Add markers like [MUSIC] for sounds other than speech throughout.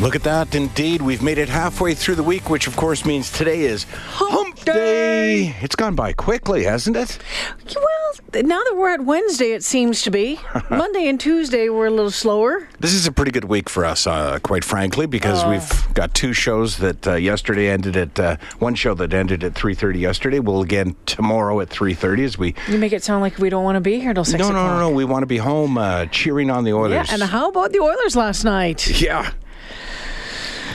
Look at that. Indeed, we've made it halfway through the week, which of course means today is Hump Day. It's gone by quickly, hasn't it? Well, now that we're at Wednesday, it seems to be. [LAUGHS] Monday and Tuesday were a little slower. This is a pretty good week for us, uh, quite frankly, because Oh. we've got two shows that uh, yesterday ended at uh, one show that ended at 3:30 yesterday. We'll again tomorrow at 3:30 as we. You make it sound like we don't want to be here till six No, no, o'clock. no, no. We want to be home uh, cheering on the Oilers. Yeah, and how about the Oilers last night? Yeah.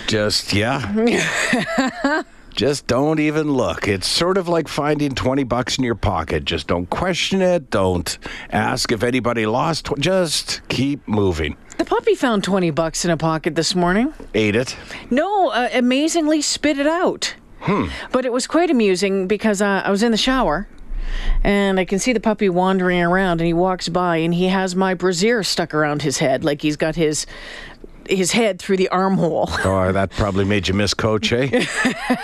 Just, yeah. [LAUGHS] Just don't even look. It's sort of like finding 20 bucks in your pocket. Just don't question it. Don't ask if anybody lost. tw- Just keep moving. The puppy found 20 bucks in a pocket this morning. Ate it. No, uh, amazingly spit it out. Hmm. But it was quite amusing because uh, I was in the shower and I can see the puppy wandering around and he walks by and he has my brassiere stuck around his head like he's got his his head through the armhole. [LAUGHS] Oh, that probably made you miss Coach, eh?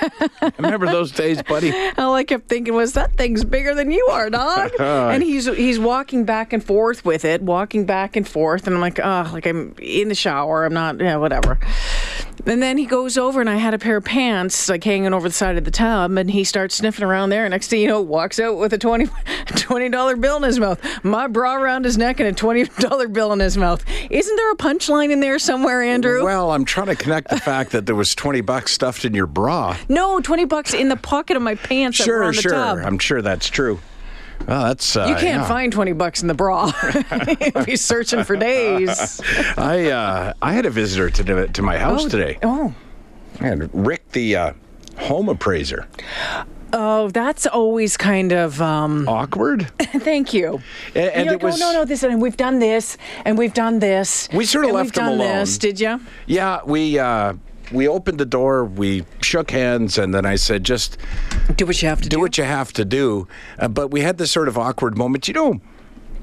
[LAUGHS] Remember those days, buddy? All I kept thinking was that thing's bigger than you are, dog. [LAUGHS] and he's he's walking back and forth with it, walking back and forth, and I'm like, oh, like I'm in the shower. I'm not, yeah, whatever. And then he goes over, and I had a pair of pants like hanging over the side of the tub, and he starts sniffing around there. And Next thing you know, walks out with a [LAUGHS] 20 dollar bill in his mouth, my bra around his neck, and a twenty dollar bill in his mouth. Isn't there a punchline in there somewhere, Andrew? Well, I'm trying to connect the fact that there was 20 bucks stuffed in your bra. no, twenty bucks in the pocket of my pants Sure, sure. tub. I'm sure that's true. Well, that's uh, You can't yeah. find 20 bucks in the bra. [LAUGHS] You'll be searching for days. [LAUGHS] I uh, I had a visitor to to my house today. Oh. I had Rick, the uh, home appraiser. Oh, that's always kind of um Awkward. [LAUGHS] thank you. And, and You're it was oh, no, no, this and we've done this and we've done this. We sorta left we've him alone. This, did you? Yeah, we uh, we opened the door, we shook hands, and then I said, "Just Do what you have to do. do what you have to do." Uh, but we had this sort of awkward moment. You know,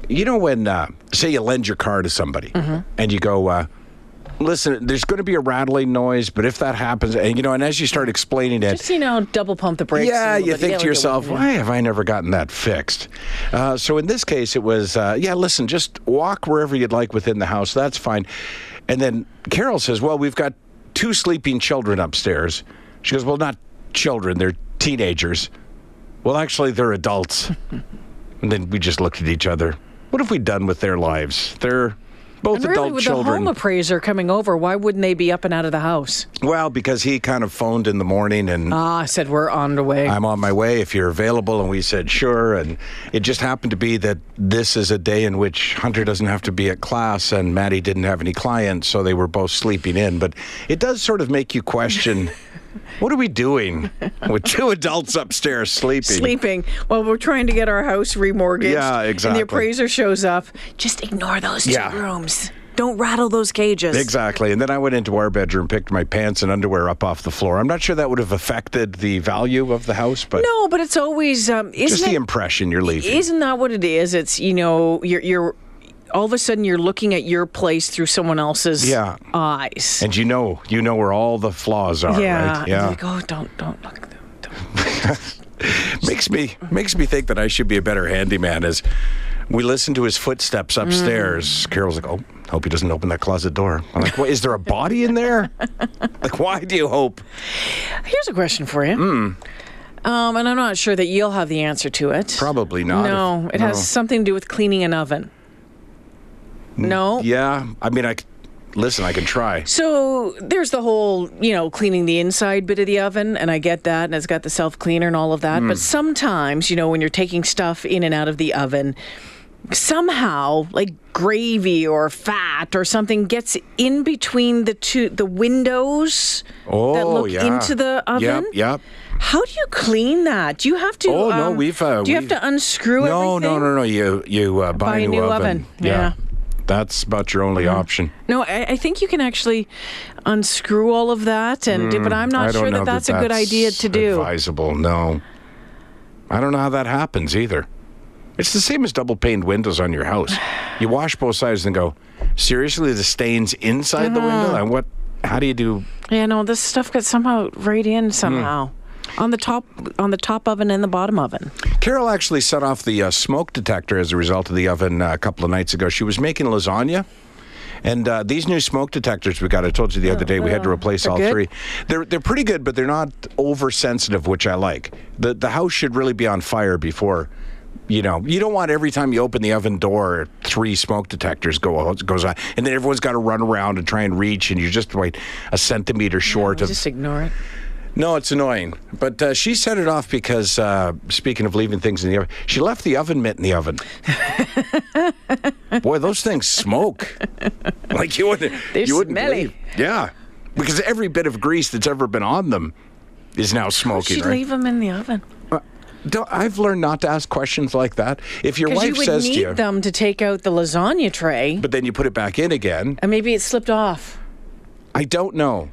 you know when uh, say you lend your car to somebody Mm-hmm. and you go. Uh, Listen, there's going to be a rattling noise, but if that happens, and you know, and as you start explaining it, Just you know, double pump the brakes. yeah, you bit. think Yeah, to yourself, why have I never gotten that fixed? Uh, so in this case, it was, uh, yeah, listen, just walk wherever you'd like within the house. That's fine. And then Carol says, well, we've got two sleeping children upstairs. She goes, well, not children, they're teenagers. Well, actually, they're adults. [LAUGHS] and then we just looked at each other. What have we done with their lives? They're both And really, adult with children. the home appraiser coming over, why wouldn't they be up and out of the house? well, because he kind of phoned in the morning and Ah, I said we're on the way. I'm on my way if you're available. And we said, sure. And it just happened to be that this is a day in which Hunter doesn't have to be at class and Maddie didn't have any clients, so they were both sleeping in. But it does sort of make you question [LAUGHS] what are we doing with two adults upstairs sleeping? Sleeping while we're trying to get our house remortgaged. Yeah, exactly. And the appraiser shows up. Just ignore those two Yeah. rooms. Don't rattle those cages. Exactly. And then I went into our bedroom, picked my pants and underwear up off the floor. I'm not sure that would have affected the value of the house, but No, but it's always um, isn't just it, the impression you're leaving. Isn't that what it is? It's you know you're you're all of a sudden you're looking at your place through someone else's Yeah. eyes. and you know, you know where all the flaws are, yeah, right? And Like, oh, don't don't look. Don't. [LAUGHS] makes me makes me think that I should be a better handyman. As we listen to his footsteps upstairs, Carol's like, "Oh, hope he doesn't open that closet door." I'm like, "What? Is there a body in there? [LAUGHS] like, why do you hope?" Here's a question for you. Hmm. Um, and I'm not sure that you'll have the answer to it. Probably not. No, If- it has something to do with cleaning an oven. No. Yeah, I mean, I listen. I can try. So there's the whole, you know, cleaning the inside bit of the oven, and I get that, and it's got the self cleaner and all of that. Hmm. But sometimes, you know, when you're taking stuff in and out of the oven, somehow like gravy or fat or something gets in between the two the windows Oh, that look yeah. into the oven. Yep, yep. How do you clean that? Do you have to? Oh, no, um, we've, uh, do you have we've- to unscrew it? No, everything? no, no, no. You you uh, buy, Buy a new oven. Yeah. That's about your only mm-hmm. option. No, I, I think you can actually unscrew all of that, and do, but mm, I'm Mm, not sure know that that's a good idea to do. Advisable, no. I don't know how that happens either. It's the same as double paned windows on your house. You wash both sides and go, seriously, the stains inside the window? Uh-huh. And what? How do you do? Yeah, no, this stuff gets somehow right in somehow. Mm. On the top, on the top oven and the bottom oven. Carol actually set off the uh, smoke detector as a result of the oven uh, a couple of nights ago. She was making lasagna. And uh, these new smoke detectors we got, I told you the other day, we had to replace they're all good? three. They're they're pretty good, but they're not oversensitive, which I like. the The house should really be on fire before, you know. You don't want every time you open the oven door, three smoke detectors go goes on, and then everyone's got to run around and try and reach, and you're just like a centimeter short of Just ignore it. No, it's annoying. But uh, she set it off because, uh, speaking of leaving things in the oven, she left the oven mitt in the oven. [LAUGHS] Boy, those things smoke. Like you wouldn't. They're you wouldn't smelly. believe. Yeah, because every bit of grease that's ever been on them is now smoking. She'd right? leave them in the oven. Don't- I've learned not to ask questions like that. If your wife you would says need to you, them to take out the lasagna tray, but then you put it back in again, and maybe it slipped off. I don't know.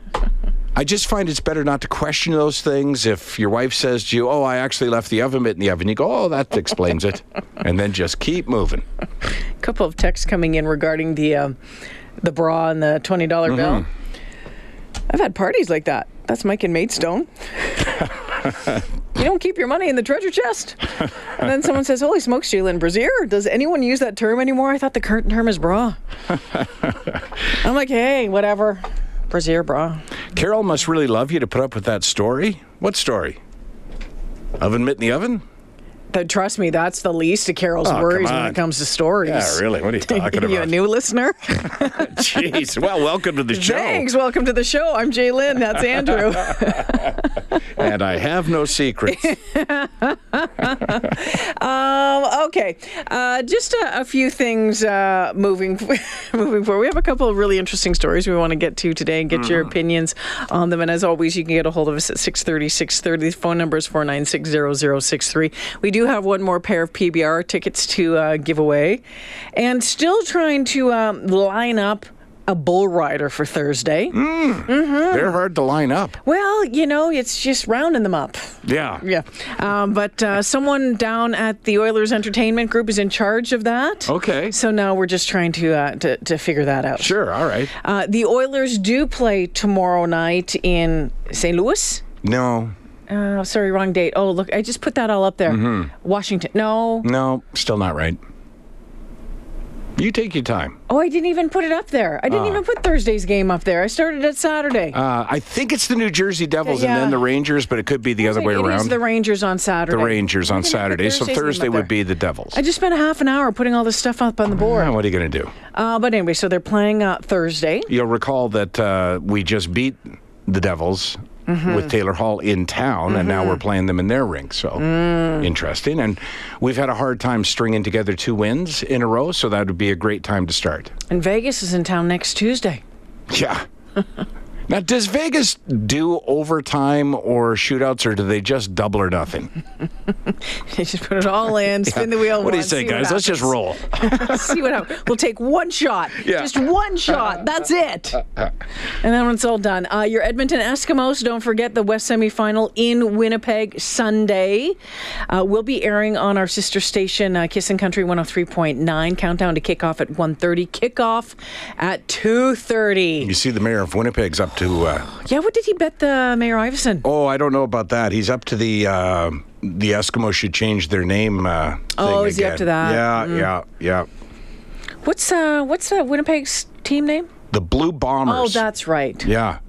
I just find it's better not to question those things. If your wife says to you, "Oh, I actually left the oven mitt in the oven," you go, "Oh, that explains it," [LAUGHS] and then just keep moving. A couple of texts coming in regarding the um, the bra and the twenty Mm-hmm. bill. I've had parties like that. That's Mike and Maidstone. [LAUGHS] you don't keep your money in the treasure chest. And then someone says, "Holy smokes, J'lyn Brazier! Does anyone use that term anymore? I thought the current term is bra." [LAUGHS] I'm like, hey, whatever. Brazier bra. Carol must really love you to put up with that story. What story? Oven mitt in the oven? But trust me, that's the least of Carol's Oh, worries when it comes to stories. Yeah, really. What are you [LAUGHS] talking you a new listener? [LAUGHS] Jeez. Well, welcome to the show. Thanks. Welcome to the show. I'm J'lyn. That's Andrew. [LAUGHS] And I have no secrets. Um, okay, uh, just a, a few things uh, moving moving forward. We have a couple of really interesting stories we want to get to today and get your opinions on them. And as always, you can get a hold of us at 630 630. The phone number is 496 0063. We do have one more pair of PBR tickets to uh, give away, and still trying to um, line up a bull rider for Thursday. Mm-hmm. They're hard to line up. Well, you know, it's just rounding them up. Yeah. Yeah. Um, but uh, someone down at the Oilers Entertainment Group is in charge of that. Okay. So now we're just trying to uh, to, to figure that out. Sure. All right. Uh, the Oilers do play tomorrow night in St. Louis. No. Uh, sorry, wrong date. Oh, look, I just put that all up there. Mm-hmm. Washington. No. No. Still not right. You take your time. Oh, I didn't even put it up there. I didn't even put Thursday's game up there. I started at Saturday. Uh, I think it's the New Jersey Devils and then the Rangers, but it could be the other way It is around. the Rangers on Saturday. The Rangers on I didn't put Saturday. So Thursday would be the Devils. I just spent a half an hour putting all this stuff up on the board. Uh, what are you going to do? Uh, but anyway, so they're playing uh, Thursday. You'll recall that uh, we just beat the Devils Mm-hmm. with Taylor Hall in town, and now we're playing them in their rink. So Mm. interesting. And we've had a hard time stringing together two wins in a row, so that would be a great time to start. And Vegas is in town next Tuesday. Yeah. [LAUGHS] now, does Vegas do overtime or shootouts, or do they just double or nothing? [LAUGHS] They just put it all in, spin the wheel. [LAUGHS] What do you say, guys? Let's just roll. [LAUGHS] see what happens. We'll take one shot. Yeah. Just one shot. That's it. And then when it's all done, uh, your Edmonton Eskimos, don't forget the West semifinal in Winnipeg Sunday. Uh, we'll be airing on our sister station, uh, CISN Country 103.9. Countdown to kickoff at 1.30. Kickoff at 2.30. You see, the mayor of Winnipeg's up to. Uh, Yeah, what did he bet the Mayor Iveson? oh, I don't know about that. He's up to the. Uh, the Eskimos should change their name. Uh, Oh, is he up to that? Yeah, yeah, yeah. What's uh what's uh, Winnipeg's team name? The Blue Bombers. Oh, that's right. Yeah.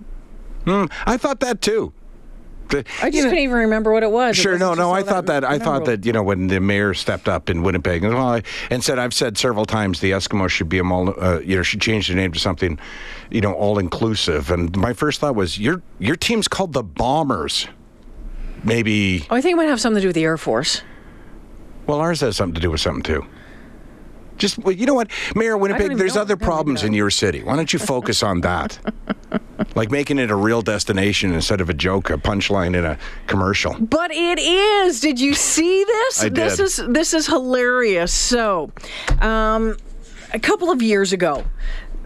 Hmm, I thought that too. The- I just know- couldn't even remember what it was. It Sure, no, no. I thought that. I thought that you know when the mayor stepped up in Winnipeg and, well, I, and said, "I've said several times the Eskimos should be a uh, you know should change the name to something, you know, all inclusive." And my first thought was, "Your your team's called the Bombers." Maybe. Oh, I think it might have something to do with the Air Force. Well, ours has something to do with something too. Just you know what, Mayor Winnipeg. There's other problems in your city. Why don't you focus on that? [LAUGHS] like making it a real destination instead of a joke, a punchline in a commercial. But it is. Did you see [LAUGHS] this? I This did. is this is hilarious. So, um a couple of years ago,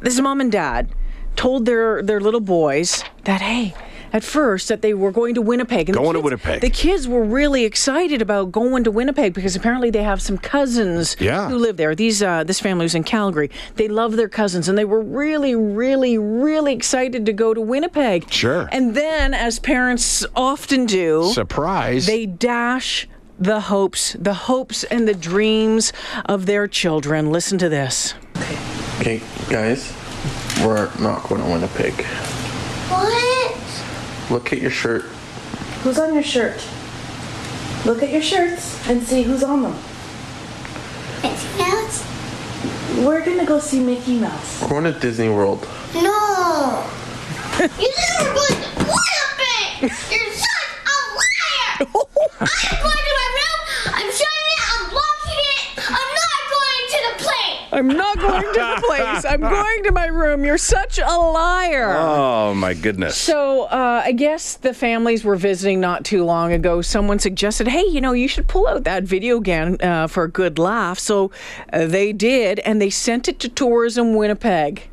this mom and dad told their their little boys that hey. At first, that they were going to Winnipeg. And the Going to kids- Winnipeg. The kids were really excited about going to Winnipeg because apparently they have some cousins Yeah. who live there. These uh, this family was in Calgary. They love their cousins, and they were really, really, really excited to go to Winnipeg. Sure. And then, as parents often do, Surprise. they dash the hopes, the hopes and the dreams of their children. Listen to this. Okay, guys, we're not going to Winnipeg. What? Look at your shirt. Who's on your shirt? Look at your shirts and see who's on them. Mickey Mouse? We're gonna go see Mickey Mouse. We're going to Disney World. No! you said we were going to Winnipeg! You're such a liar! [LAUGHS] I'm going to my room, I'm shutting it, I'm locking it, I'm not going to the plane! I'm not going to the place. I'm going to my room. You're such a liar. oh my goodness. So uh, I guess the families were visiting not too long ago. Someone suggested, "Hey, you know, you should pull out that video again uh, for a good laugh." So uh, they did, and they sent it to Tourism Winnipeg.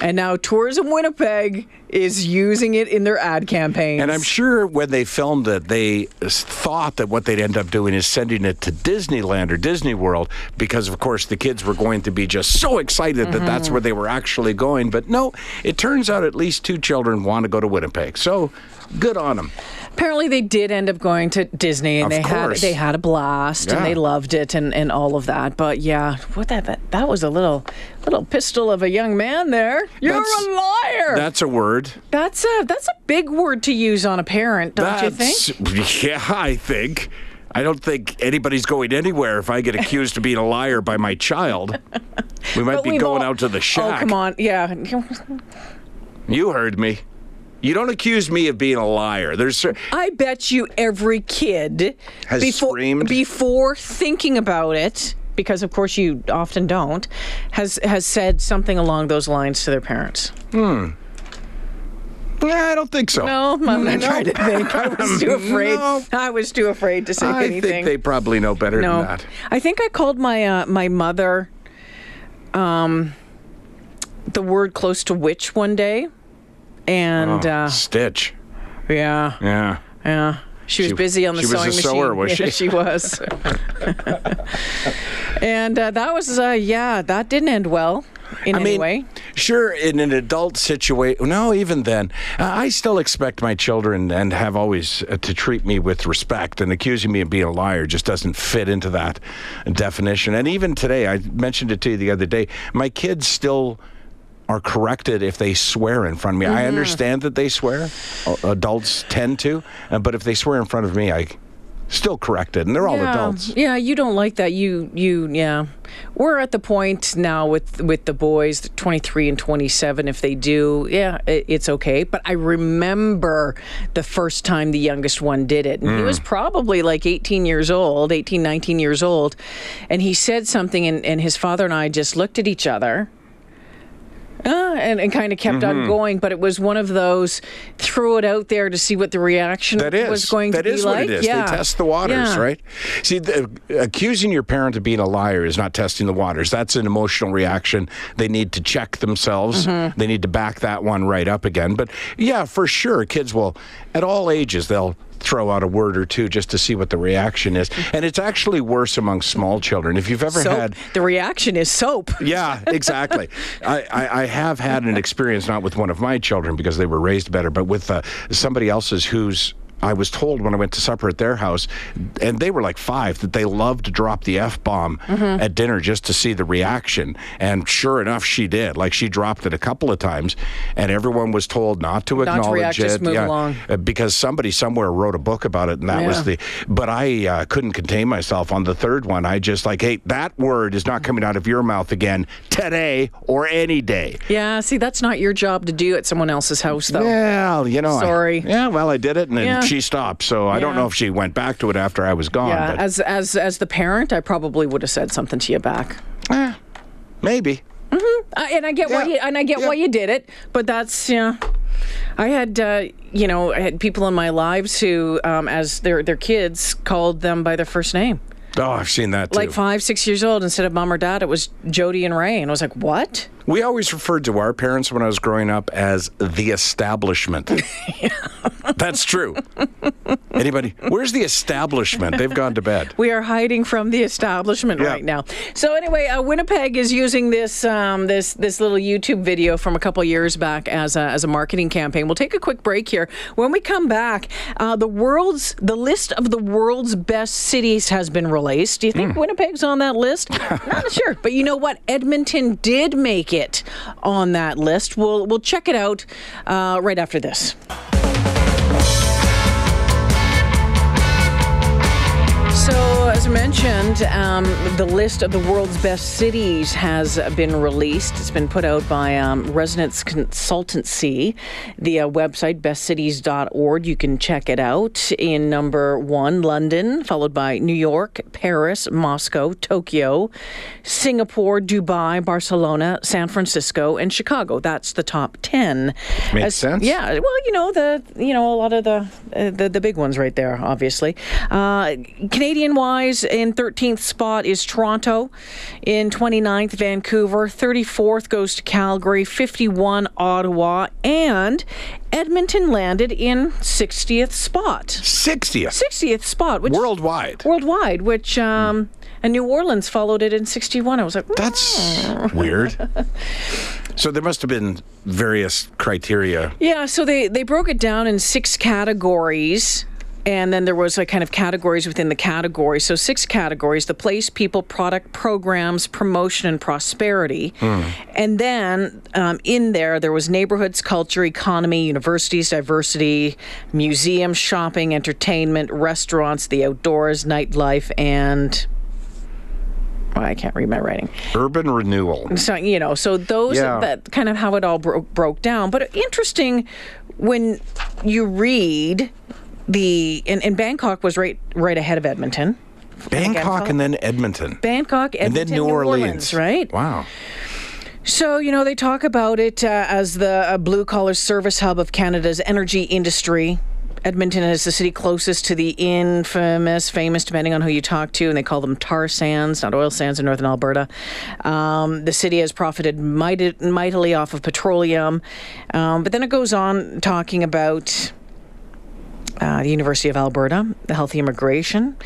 And now Tourism Winnipeg is using it in their ad campaigns. And I'm sure when they filmed it, they thought that what they'd end up doing is sending it to Disneyland or Disney World because, of course, the kids were going to be just so excited that that's mm-hmm. where they were actually going. But no, it turns out at least two children want to go to Winnipeg. So good on them. Apparently, they did end up going to Disney, and Of they had they had a blast, and they loved it, and, and all of that. But yeah, what that, that that was a little little pistol of a young man there. You're That's- a liar. That's a word. That's a that's a big word to use on a parent, don't you think? [LAUGHS] Yeah, I think. I don't think anybody's going anywhere if I get accused of being a liar by my child. We might But be going all- out to the shack. Oh come on, yeah. You heard me. You don't accuse me of being a liar. There's I bet you every kid Has before screamed? before thinking about it, because of course you often don't, has has said something along those lines to their parents. Hmm. Yeah, I don't think so. No, I'm not trying to think. I was too [LAUGHS] afraid. No. I was too afraid to say I anything. I think they probably know better no, than that. I think I called my uh, my mother um, the word close to witch one day, and Oh, uh, Stitch. yeah, Yeah. yeah. She was She- busy on the sewing machine. she was a sewer, was yeah, she? [LAUGHS] she was. [LAUGHS] and uh, that was, uh, yeah, that didn't end well in I any mean, way. sure, in an adult situation, no, even then, uh, I still expect my children and have always uh, to treat me with respect. And accusing me of being a liar just doesn't fit into that definition. And even today, I mentioned it to you the other day, my kids still are corrected if they swear in front of me. I Mm-hmm. understand that they swear, adults tend to, uh, but if they swear in front of me, I still corrected, and they're all yeah, adults. Yeah, you don't like that. You you yeah. We're at the point now with with the boys, 23 and 27. If they do, yeah, it, it's okay. But I remember the first time the youngest one did it, and he Mm. was probably like 18 years old, 18, 19 years old, and he said something, and, and his father and I just looked at each other. Uh, and, and kind of kept Mm-hmm. on going, but it was one of those throw it out there to see what the reaction That is was going That to be is like. what it is. Yeah. They test the waters, Yeah. right? See, the, accusing your parent of being a liar is not testing the waters. That's an emotional reaction. They need to check themselves. Mm-hmm. They need to back that one right up again. But yeah, for sure, kids will, at all ages, they'll throw out a word or two just to see what the reaction is. And it's actually worse among small children. If you've ever soap. had The reaction is soap. [LAUGHS] yeah, exactly. I, I, I have had an experience, not with one of my children because they were raised better, but with uh, somebody else's who's. I was told when I went to supper at their house, and they were like five, that they loved to drop the F bomb Mm-hmm. at dinner just to see the reaction. And sure enough, she did. Like she dropped it a couple of times, and everyone was told not to to acknowledge react, it. just move along. uh, because somebody somewhere wrote a book about it, and that was the. But I uh, couldn't contain myself on the third one. I just like, hey, that word is not coming out of your mouth again today or any day. Yeah, see, that's not your job to do at someone else's house, though. Well, you know. I- Sorry. yeah, well, I did it, and then Yeah. She stopped. So I don't know if she went back to it after I was gone. Yeah, but as as as the parent, I probably would have said something to you back. maybe. Uh, and I get why you and I get Yeah. why you did it, but that's yeah. I had uh, you know I had people in my lives who, um, as their their kids, called them by their first name. Oh, I've seen that too. Like five, six years old, instead of mom or dad, it was Jody and Ray. And I was like, what? we always referred to our parents when I was growing up as the establishment. [LAUGHS] That's true. Anybody? Where's the establishment? They've gone to bed. We are hiding from the establishment Yeah. right now. So anyway, uh, Winnipeg is using this um, this this little YouTube video from a couple years back as a, as a marketing campaign. We'll take a quick break here. When we come back, uh, the world's the list of the world's best cities has been released. Do you think Winnipeg's on that list? [LAUGHS] Not sure, but you know what? Edmonton did make it on that list. We'll we'll check it out uh, right after this. As mentioned, um, the list of the world's best cities has been released. It's been put out by um, Resonance Consultancy, the uh, website bestcities.org. You can check it out. In number one, London, followed by New York, Paris, Moscow, Tokyo, Singapore, Dubai, Barcelona, San Francisco, and Chicago. That's the top ten. Makes sense. Yeah, well, you know the you know a lot of the the, the big ones right there, obviously. Uh, Canadian wise, in 13th spot is Toronto. In 29th, Vancouver. 34th goes to Calgary. 51, Ottawa, and Edmonton landed in 60th spot. 60th 60th spot, which worldwide. worldwide, which um, and New Orleans followed it in 61. I was like, That's weird. [LAUGHS] So there must have been various criteria. Yeah, so they, they broke it down in six categories. And then there was like kind of categories within the category. So six categories: the place, people, product, programs, promotion, and prosperity. And then um, in there, there was neighborhoods, culture, economy, universities, diversity, museums, shopping, entertainment, restaurants, the outdoors, nightlife, and I can't read my writing. Urban renewal. So you know, so those Yeah. that kind of how it all bro- broke down. But interesting when you read the and, and Bangkok was right right ahead of Edmonton. Bangkok and then Edmonton. Bangkok, and then New, Orleans. right? Wow. So, you know, they talk about it uh, as the uh, blue collar service hub of Canada's energy industry. Edmonton is the city closest to the infamous, famous, depending on who you talk to, and they call them tar sands, not oil sands in northern Alberta. Um, the city has profited mightily off of petroleum. Um, but then it goes on talking about uh, the University of Alberta, the healthy immigration,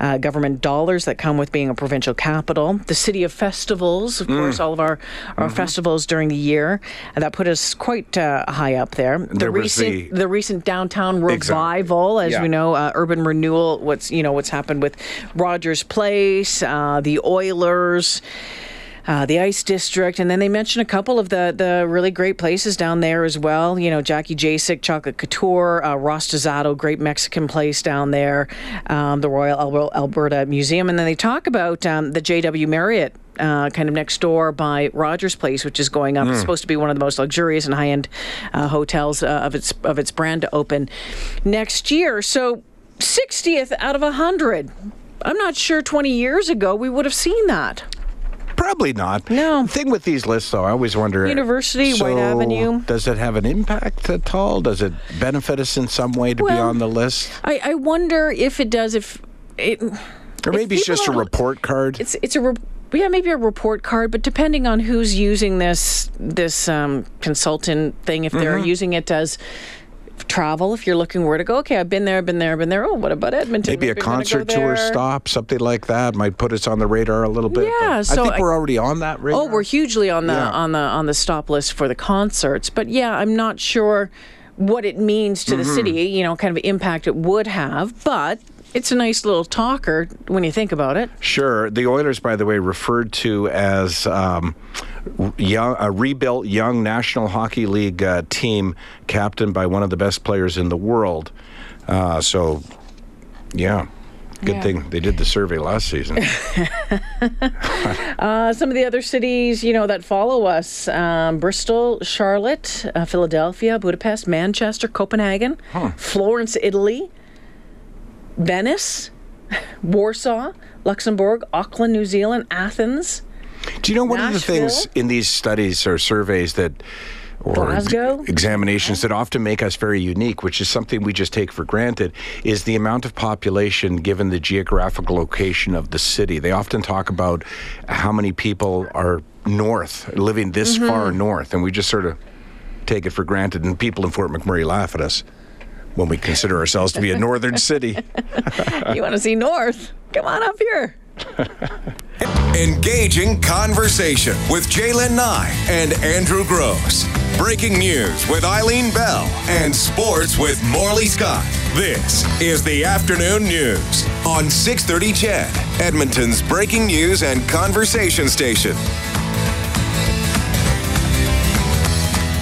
uh, government dollars that come with being a provincial capital, the city of festivals, of course, all of our, our festivals during the year, and that put us quite uh, high up there. The There recent the- recent downtown revival, as Yeah. we know, uh, urban renewal. What's you know what's happened with Rogers Place, uh, the Oilers uh, the Ice District, and then they mention a couple of the the really great places down there as well. You know, Jackie Jacek, Chocolate Couture, uh, Rostizado, great Mexican place down there, um, the Royal Alberta Museum, and then they talk about um, the JW Marriott. Uh, kind of next door by Rogers Place, which is going up. It's supposed to be one of the most luxurious and high-end uh, hotels uh, of its of its brand to open next year. So, 60th out of 100. I'm not sure 20 years ago we would have seen that. Probably not. No. The thing with these lists, though, I always wonder. University, Whyte Avenue. Does it have an impact at all? Does it benefit us in some way to be on the list? I, I wonder if it does. If it, Or maybe it's just a report card? it's it's a re- yeah maybe a report card, but depending on who's using this this um, consultant thing, if they're Mm-hmm. using it as travel, if you're looking where to go, okay, I've been there, I've been there, I've been there. Oh, what about Edmonton? Maybe a I'm gonna concert go tour stop, something like that, might put us on the radar a little bit. Yeah, so I think I- we're already on that radar. Oh, we're hugely on the Yeah. on the on the stop list for the concerts. But yeah, I'm not sure what it means to the Mm-hmm. city. You know, kind of impact it would have, but. It's a nice little talker when you think about it. Sure. The Oilers, by the way, referred to as um, young, a rebuilt young National Hockey League uh, team captained by one of the best players in the world. Uh, so, yeah. Good Yeah. thing they did the survey last season. [LAUGHS] [LAUGHS] Uh, some of the other cities, you know, that follow us: um, Bristol, Charlotte, uh, Philadelphia, Budapest, Manchester, Copenhagen, Florence, Italy, Venice, Warsaw, Luxembourg, Auckland, New Zealand, Athens. Do you know one of the things in these studies or surveys that or Glasgow? examinations that often make us very unique, which is something we just take for granted, is the amount of population given the geographical location of the city. They often talk about how many people are north, living this Mm-hmm. far north, and we just sort of take it for granted. And people in Fort McMurray laugh at us when we consider ourselves to be a northern city. [LAUGHS] you want to see North? Come on up here. [LAUGHS] Engaging conversation with J'lyn Nye and Andrew Grose. Breaking news with Eileen Bell and sports with Morley Scott. This is the afternoon news on 6:30 CHED, Edmonton's breaking news and conversation station.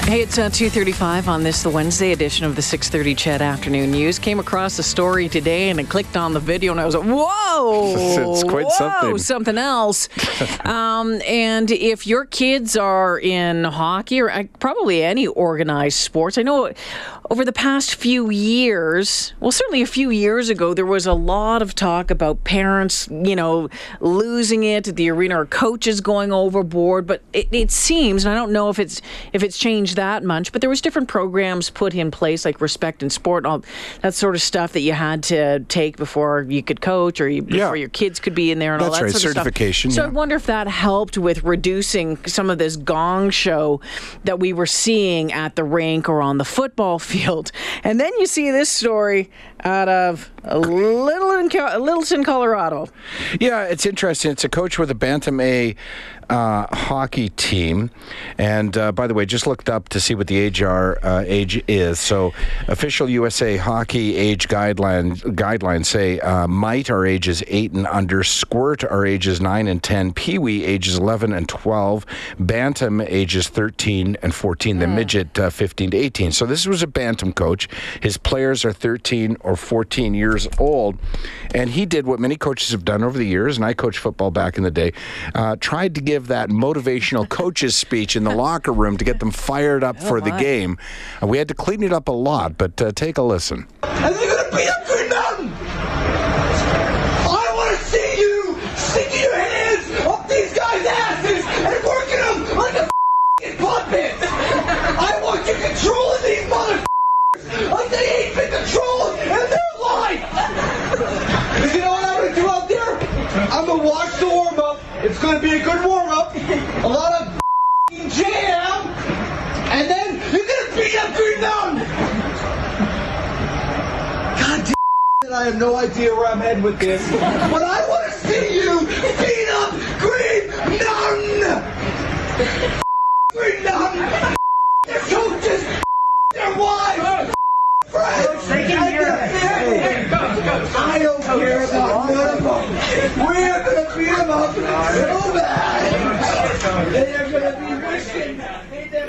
Hey, it's uh, 2.35 on this, the Wednesday edition of the 6.30 CHED Afternoon News. Came across a story today and I clicked on the video and I was like, [LAUGHS] whoa! It's quite whoa, something. something else. [LAUGHS] um, and if your kids are in hockey or uh, probably any organized sports, I know over the past few years, well, certainly a few years ago, there was a lot of talk about parents, you know, losing it, at the arena or coaches going overboard. But it, it seems, and I don't know if it's if it's changed that much, but there was different programs put in place like respect and sport, all that sort of stuff that you had to take before you could coach or you, before Yeah. your kids could be in there and all That's that right, sort of stuff. certification, So yeah. I wonder if that helped with reducing some of this gong show that we were seeing at the rink or on the football [LAUGHS] field. And then you see this story out of Littleton, Littleton Colorado. Yeah, it's interesting. It's a coach with a Bantam A uh, hockey team, and uh, by the way, just looked up to see what the age are uh, age is. So, official USA hockey age guideline guidelines say uh, mite our age is eight and under, squirt our age is nine and ten, pee wee ages eleven and twelve, bantam ages thirteen and fourteen, the midget uh, fifteen to eighteen. So this was a bantam coach. His players are thirteen or fourteen years old, and he did what many coaches have done over the years. And I coached football back in the day. Uh, tried to give that motivational coaches speech in the [LAUGHS] locker room to get them fired up for the game. Uh, we had to clean it up a lot, but uh, take a listen. and you're gonna beat up Green Mountain. I want to see you sticking your hands up these guys' asses and working them like a f***ing puppet. I want you controlling these motherfuckers like they ain't been controlled in their life. 'Cause you know what I'm gonna do out there? I'm gonna watch the warm up. It's gonna be a good warm up. A lot of jam, and then you're gonna beat up Green Mountain. God damn I have no idea where I'm heading with this. But I want to see you beat up Green Mountain! Green Mountain! Their coaches! Their wives! Friends! They can hear I don't care about none of them. We're gonna beat them up so bad. They are gonna be.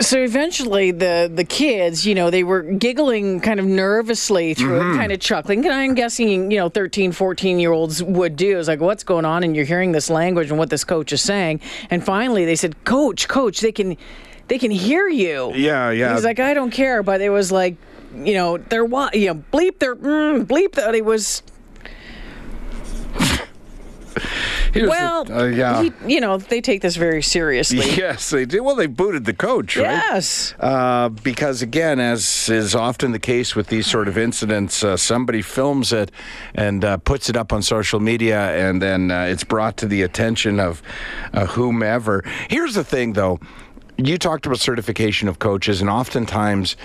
So eventually, the the kids, you know, they were giggling kind of nervously through it, mm-hmm. kind of chuckling. And I'm guessing, you know, 13, 14 year olds would do. It's like, what's going on? And you're hearing this language and what this coach is saying. And finally, they said, "Coach, coach, they can, they can hear you." Yeah, yeah. He's like, I don't care, but it was like, you know, they're what, you know, bleep their mm, bleep that it was. Here's the- Well, uh, yeah. he, you know, they take this very seriously. [LAUGHS] Yes, they did. Well, they booted the coach, right? Yes. Uh, because again, as is often the case with these sort of incidents, uh, somebody films it and uh, puts it up on social media, and then uh, it's brought to the attention of uh, whomever. Here's the thing, though. You talked about certification of coaches, and oftentimes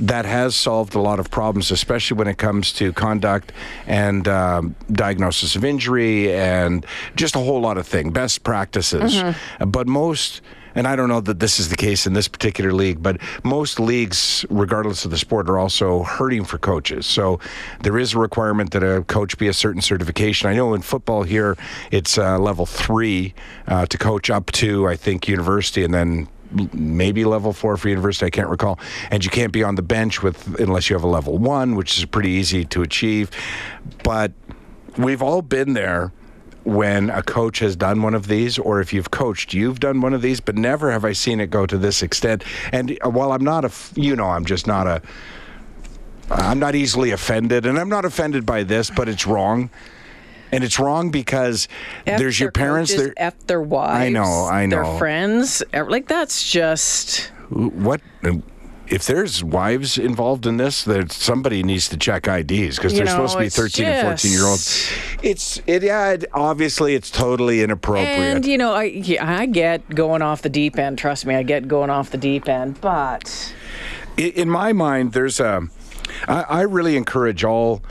that has solved a lot of problems, especially when it comes to conduct and um, diagnosis of injury and just a whole lot of things, best practices. But most and I don't know that this is the case in this particular league, but most leagues, regardless of the sport, are also hurting for coaches. So there is a requirement that a coach be a certain certification. I know in football here, it's uh, level three uh, to coach up to, I think, university, and then maybe level four for university. I can't recall. And you can't be on the bench with unless you have a level one, which is pretty easy to achieve. But we've all been there when a coach has done one of these, or if you've coached, you've done one of these, but never have I seen it go to this extent. And uh, while I'm not a, you know, I'm just not a, I'm not easily offended, and I'm not offended by this, but it's wrong. And it's wrong because F there's your parents. coaches, there- F their wives. I know, I know. Their friends. Like that's just. what if there's wives involved in this, that somebody needs to check IDs because they're know, supposed to be it's 13 and 14 year olds. It's it yeah, it, obviously it's totally inappropriate. And you know, I yeah, I get going off the deep end. Trust me, I get going off the deep end. But I- in my mind, there's a. I, I really encourage all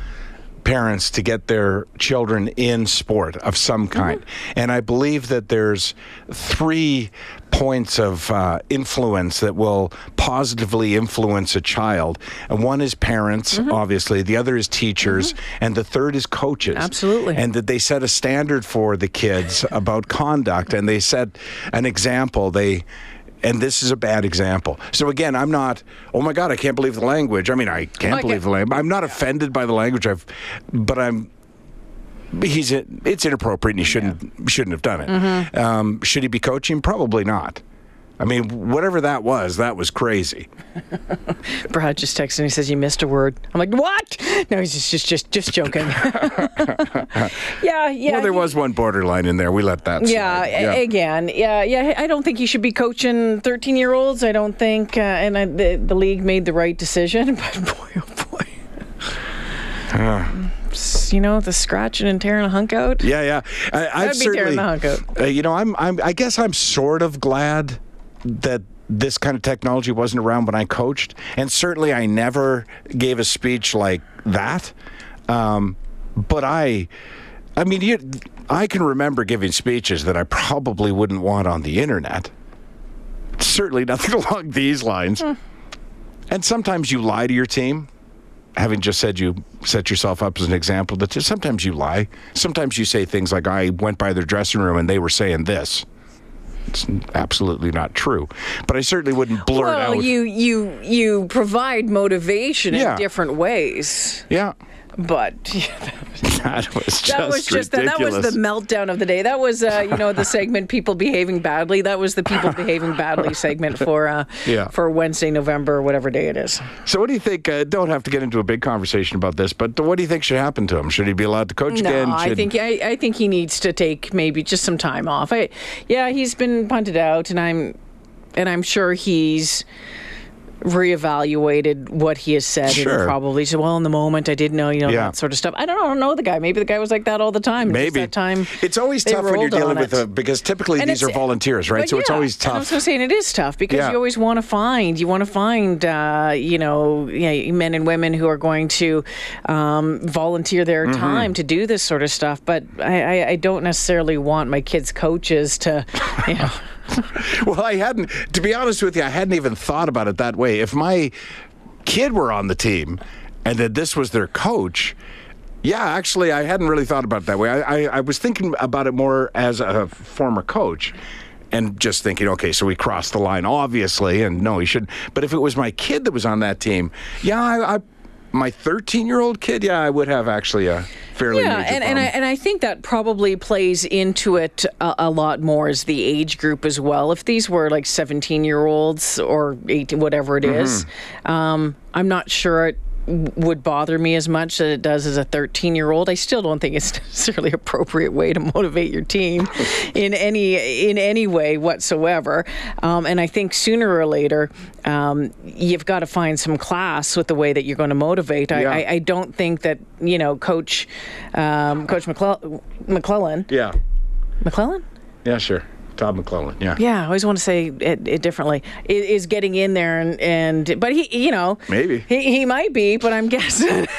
parents to get their children in sport of some mm-hmm. kind, and I believe that there's three points of uh, influence that will positively influence a child. And one is parents, mm-hmm. obviously. The other is teachers, mm-hmm. and the third is coaches. Absolutely. And that they set a standard for the kids about conduct, and they set an example. They and this is a bad example. So again, I'm not. Oh my God, I can't believe the language. I mean, I can't I believe the language. I'm not offended by the language. I've, but I'm. He's it's inappropriate, and he shouldn't shouldn't have done it. Mm-hmm. Um, should he be coaching? Probably not. I mean, whatever that was, that was crazy. [LAUGHS] Brad just texted and he says you missed a word. I'm like, what? No, he's just just just, just joking. [LAUGHS] [LAUGHS] yeah, yeah. well, there he- was one borderline in there. We let that. Yeah, slide. a- again, yeah, yeah. I don't think he should be coaching 13 year olds. I don't think, uh, and I, the, the league made the right decision. But boy, oh boy. You know, the scratching and tearing a hunk out. Yeah, yeah. I, That'd be tearing certainly, the hunk out. Uh, you know, I'm, I'm. I guess I'm sort of glad that this kind of technology wasn't around when I coached, and certainly I never gave a speech like that. Um, but I, I mean, you, I can remember giving speeches that I probably wouldn't want on the internet. Certainly nothing [LAUGHS] along these lines. Hmm. And sometimes you lie to your team having just said you set yourself up as an example that sometimes you lie sometimes you say things like i went by their dressing room and they were saying this it's absolutely not true. But i certainly wouldn't blurt Well, out you you you provide motivation Yeah. in different ways, yeah but [LAUGHS] [LAUGHS] that was just that was just that, that was the meltdown of the day. That was uh, you know the [LAUGHS] segment people behaving badly. That was the people behaving badly segment for uh, Yeah. for Wednesday, November, whatever day it is. so what do you think uh, don't have to get into a big conversation about this but what do you think should happen to him should he be allowed to coach No, again I think I, I think he needs to take maybe just some time off. I, yeah, he's been punted out, and I'm and I'm sure he's reevaluated what he has said Sure. and probably said, well, in the moment, I didn't know, you know, Yeah. that sort of stuff. I don't know, I don't know the guy. Maybe the guy was like that all the time. Maybe that time. it's always tough when you're dealing with it. a, because typically And these are volunteers right so it's always tough. I was tough going to say, and it is tough because Yeah. you always want to find, you want to find, uh, you know, men and women who are going to um, volunteer their Mm-hmm. time to do this sort of stuff. But I, I, I don't necessarily want my kids' coaches to, [LAUGHS] you know. [LAUGHS] Well, I hadn't, to be honest with you, I hadn't even thought about it that way. If my kid were on the team and that this was their coach, yeah, actually, I hadn't really thought about it that way. I, I, I was thinking about it more as a former coach and just thinking, okay, so we crossed the line, obviously, and no, he shouldn't. But if it was my kid that was on that team, yeah, I, I my 13 year old kid, yeah, I would have actually a fairly Yeah, and, and I and I think that probably plays into it a, a lot more as the age group as well. If these were like seventeen year olds or eighteen, whatever it is, Mm-hmm. um, I'm not sure it would bother me as much as it does as a 13 year old. I still don't think it's [LAUGHS] necessarily appropriate way to motivate your team [LAUGHS] in any in any way whatsoever. Um, and I think sooner or later, um, you've got to find some class with the way that you're going to motivate. I, Yeah. I, I don't think that you know, Coach um, Coach McClel- McLellan yeah, McLellan. yeah, sure. Todd McLellan, yeah. Yeah, I always want to say it, it differently. i- Is getting in there and, and but he, you know, Maybe. he, he might be, but I'm guessing [LAUGHS]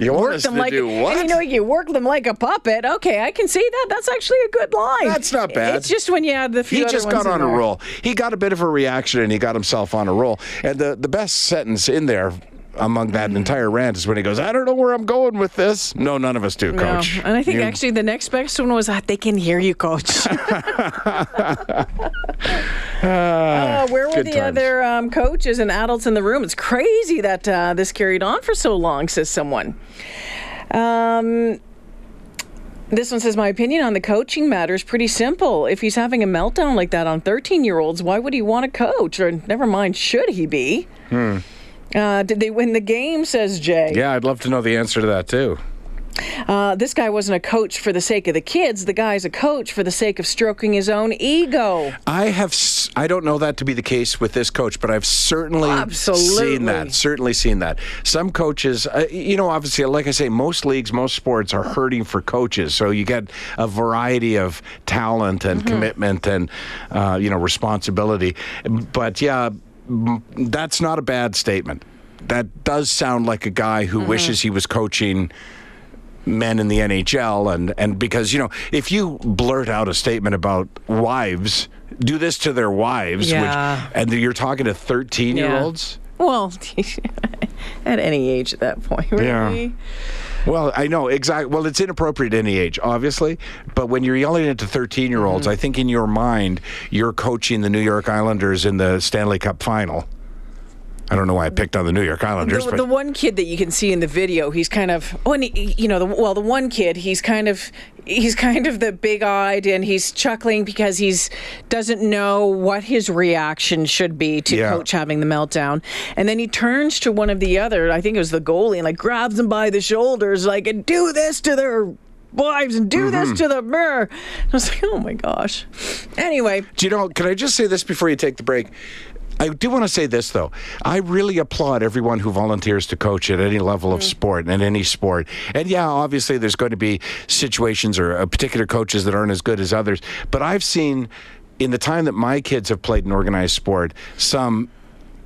You want work us them to like do what? you know you work them like a puppet. Okay, I can see that. That's actually a good line. That's not bad. It's just when you add the few he other just got in on a there. roll. He got a bit of a reaction and he got himself on a roll. And the, the best sentence in there among that entire rant is when he goes, I don't know where I'm going with this. No, none of us do, No. coach. And I think You- actually the next best one was that they can hear you, coach. Uh, [LAUGHS] where were the times. other um, coaches and adults in the room? It's crazy that uh, this carried on for so long, says someone. Um, this one says, My opinion on the coaching matter is pretty simple. If he's having a meltdown like that on 13 year olds, why would he want to coach? Or never mind, should he be? Uh, did they win the game, says Jay? Yeah, I'd love to know the answer to that too. Uh, this guy wasn't a coach for the sake of the kids. The guy's a coach for the sake of stroking his own ego. I have. s- I don't know that to be the case with this coach, but I've certainly Absolutely. seen that. Certainly seen that. Some coaches, uh, you know, obviously, like I say, most leagues, most sports are hurting for coaches. So you get a variety of talent and commitment and uh, you know responsibility. But yeah, that's not a bad statement. That does sound like a guy who mm-hmm. wishes he was coaching men in the NHL and and because you know if you blurt out a statement about wives do this to their wives Yeah. which and you're talking to 13 year olds Well, [LAUGHS] at any age at that point, really. Well I know exactly well it's inappropriate at any age obviously but when you're yelling it to 13 year olds Mm-hmm. I think in your mind you're coaching the New York Islanders in the Stanley Cup final I don't know why I picked on the New York Islanders The, but the one kid that you can see in the video, he's kind of, oh, and he, you know, the, well, the one kid, he's kind of, he's kind of the big-eyed, and he's chuckling because he's doesn't know what his reaction should be to Yeah. coach having the meltdown, and then he turns to one of the other, I think it was the goalie, and like grabs him by the shoulders, like, and do this to their wives and do Mm-hmm. this to the mirror. I was like, oh my gosh. Anyway, Do you know, can I just say this before you take the break? I do want to say this, though. I really applaud everyone who volunteers to coach at any level of mm. sport and any sport. And yeah, obviously, there's going to be situations or uh, particular coaches that aren't as good as others. But I've seen in the time that my kids have played in organized sport some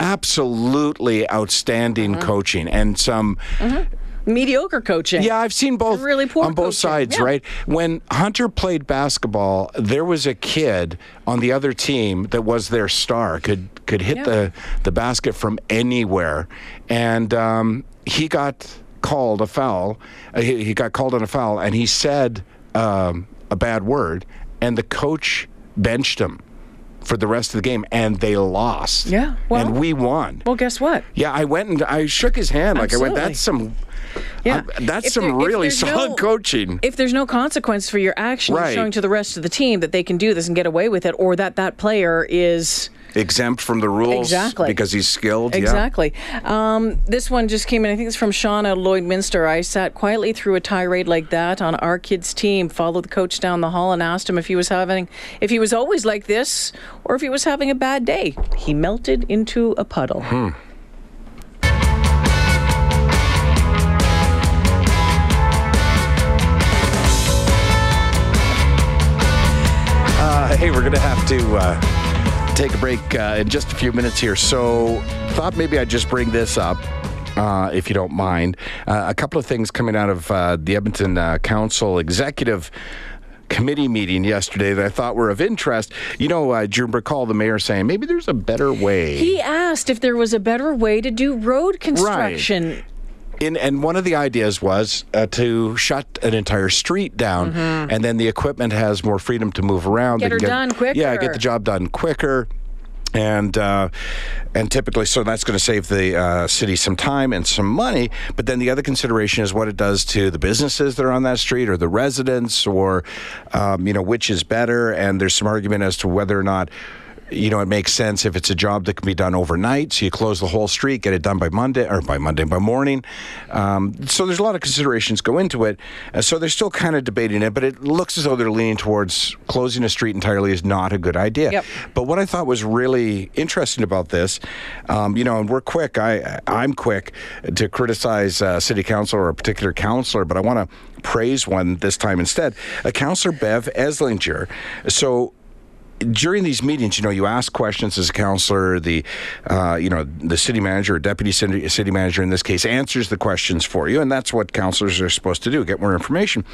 absolutely outstanding mm-hmm. coaching and some mm-hmm. mediocre coaching. yeah, I've seen both Really poor on both coaching, sides, yeah. right? When Hunter played basketball, there was a kid on the other team that was their star, could could hit Yeah. the the basket from anywhere, and um, he got called a foul. Uh, he, he got called on a foul, and he said um, a bad word, and the coach benched him for the rest of the game, and they lost. Yeah, well- and we won. Well, guess what? Yeah, I went and I shook his hand. Like I went, that's some. Yeah, uh, that's If some there- really solid no- coaching. If there's no consequence for your action, Right. showing to the rest of the team that they can do this and get away with it, or that that player is exempt from the rules Exactly. because he's skilled. exactly. Um, this one just came in. I think it's from Shauna Lloydminster. I sat quietly through a tirade like that on our kids' team. Followed the coach down the hall and asked him if he was having, if he was always like this, or if he was having a bad day. He melted into a puddle. Hmm. Uh, hey, we're going to have to uh, take a break uh, in just a few minutes here. So, thought maybe I'd just bring this up. Uh, if you don't mind, uh, a couple of things coming out of uh, the Edmonton uh, Council executive committee meeting yesterday that I thought were of interest. You know, uh, do you recall the mayor saying maybe there's a better way? He asked if there was a better way to do road construction. In, and one of the ideas was uh, to shut an entire street down, and then the equipment has more freedom to move around. Mm-hmm. Get her can done quicker. Yeah, get the job done quicker. And uh, and typically, so that's going to save the uh, city some time and some money. But then the other consideration is what it does to the businesses that are on that street, or the residents, or um, you know which is better. And there's some argument as to whether or not you know, it makes sense if it's a job that can be done overnight. So you close the whole street, get it done by Monday or by Monday by morning. Um, so there's a lot of considerations go into it. Uh, so they're still kind of debating it, but it looks as though they're leaning towards closing a street entirely is not a good idea. Yep. But what I thought was really interesting about this, um, you know, and we're quick. I I'm quick to criticize uh, city council or a particular councillor, but I want to praise one this time instead. A councillor Bev Esslinger. So during these meetings, you know, you ask questions as a counselor. The, uh, you know, the city manager or deputy city, city manager in this case answers the questions for you, and that's what counselors are supposed to do: get more information.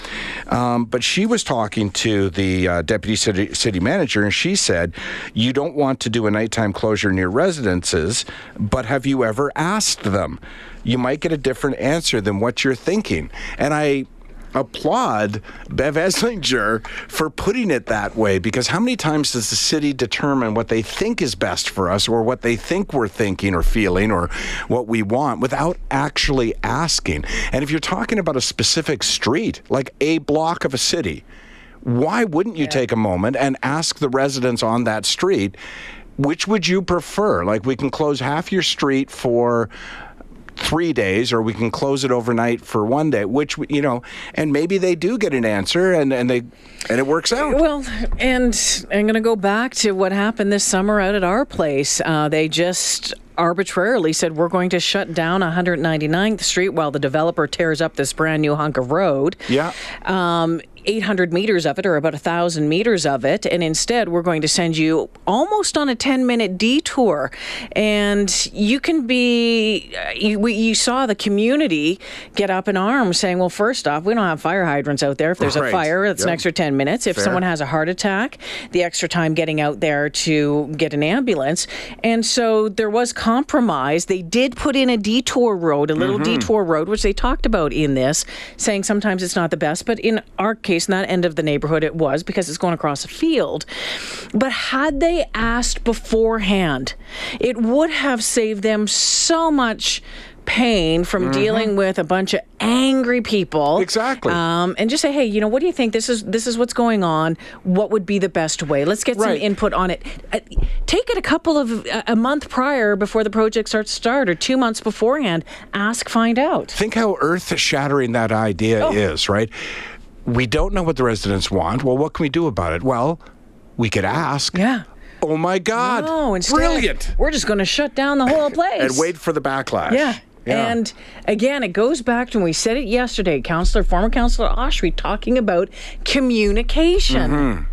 Um, but she was talking to the uh, deputy city, city manager, and she said, "You don't want to do a nighttime closure near residences, but have you ever asked them? You might get a different answer than what you're thinking." And I applaud Bev Esslinger for putting it that way because how many times does the city determine what they think is best for us or what they think we're thinking or feeling or what we want without actually asking? And if you're talking about a specific street, like a block of a city, why wouldn't you take a moment and ask the residents on that street which would you prefer? Like we can close half your street for three days, or we can close it overnight for one day. Which you know, and maybe they do get an answer, and and they and it works out. Well, and I'm going to go back to what happened this summer out at our place. Uh, they just arbitrarily said we're going to shut down 199th Street while the developer tears up this brand new hunk of road. Yeah. Um, 800 meters of it or about 1,000 meters of it. And instead, we're going to send you almost on a 10 minute detour. And you can be, uh, you, we, you saw the community get up in arms saying, well, first off, we don't have fire hydrants out there. If there's Right. a fire, it's an extra 10 minutes. If Fair. someone has a heart attack, the extra time getting out there to get an ambulance. And so there was compromise. They did put in a detour road, a little Mm-hmm. detour road, which they talked about in this, saying sometimes it's not the best. But in our case, in that end of the neighborhood, it was because it's going across a field. But had they asked beforehand, it would have saved them so much pain from dealing with a bunch of angry people Mm-hmm. Exactly. um, and just say hey you know what do you think this is this is what's going on what would be the best way let's get some input on it Uh, take it a couple of a- a month prior before the project starts to start or two months beforehand ask find out Think how earth shattering that idea Oh. is, right? We don't know what the residents want. Well, what can we do about it? Well, we could ask. yeah Oh my God! no instead Brilliant. we're just going to shut down the whole [LAUGHS] place And wait for the backlash. Yeah. Yeah. And again, it goes back to when we said it yesterday, Councillor, former Councillor Oshry talking about communication. Mm-hmm.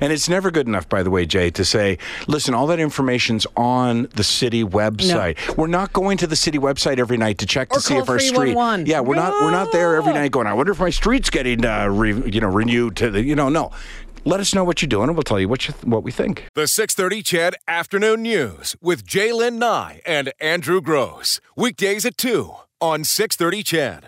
And it's never good enough, by the way, Jay, to say, listen, all that information's on the city website. We're not going to the city website every night to check to Or see call if our street. 311. Yeah, we're not we're not there every night going, I wonder if my street's getting uh, re, you know, renewed to the you know, no. Let us know what you're doing and we'll tell you what you what we think. The 630 CHED Afternoon News with J'lyn Nye and Andrew Grose. Weekdays at 2 on 630 CHED.